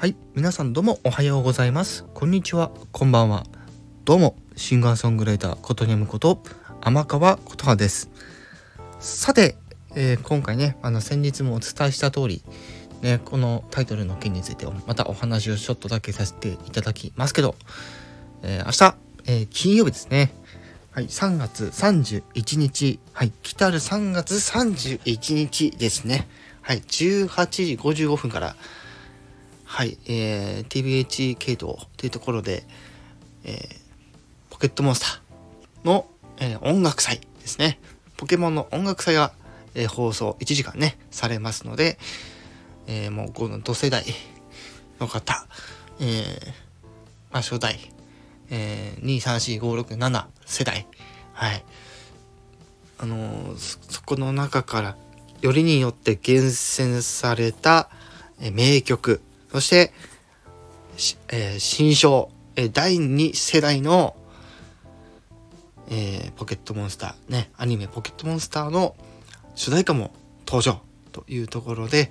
はい、皆さんどうもおはようございます。こんにちは、こんばんは。どうも、シンガーソングライターことにむこと天川琴葉です。さて、えー今回ね、あの先日もお伝えした通り、ね、このタイトルの件についてまたお話をちょっとだけさせていただきますけど、えー明日、えー金曜日ですね。はい、3月31日、はい、来たる3月31日ですね。はい、18時55分から、はい、えー、TBH 系統というところで、えーポケットモンスターの、えー音楽祭ですね。ポケモンの音楽祭が、えー放送1時間ね、されますので、えーもうこの同世代の方、えーまあ、初代、えー、2、3、4、5、6、7世代はいあのーそこの中からよりによって厳選された、えー名曲そして、えー新章、えー第2世代の、えーポケットモンスターねアニメポケットモンスターの主題歌も登場というところで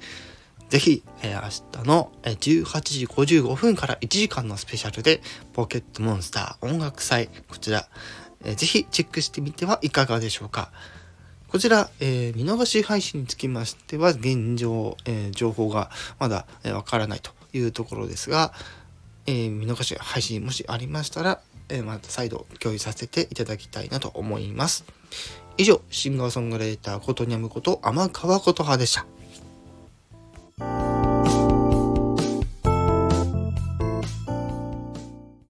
ぜひ、えー明日の18時55分から1時間のスペシャルで、ポケットモンスター音楽祭、こちら、えーぜひチェックしてみてはいかがでしょうか。こちら、えー見逃し配信につきましては、現状、えー情報がまだわ、えーからないというところですが、えー見逃し配信もしありましたら、えーまた再度共有させていただきたいなと思います。以上、シンガーソングレーターことにゃむこと天川琴葉でした。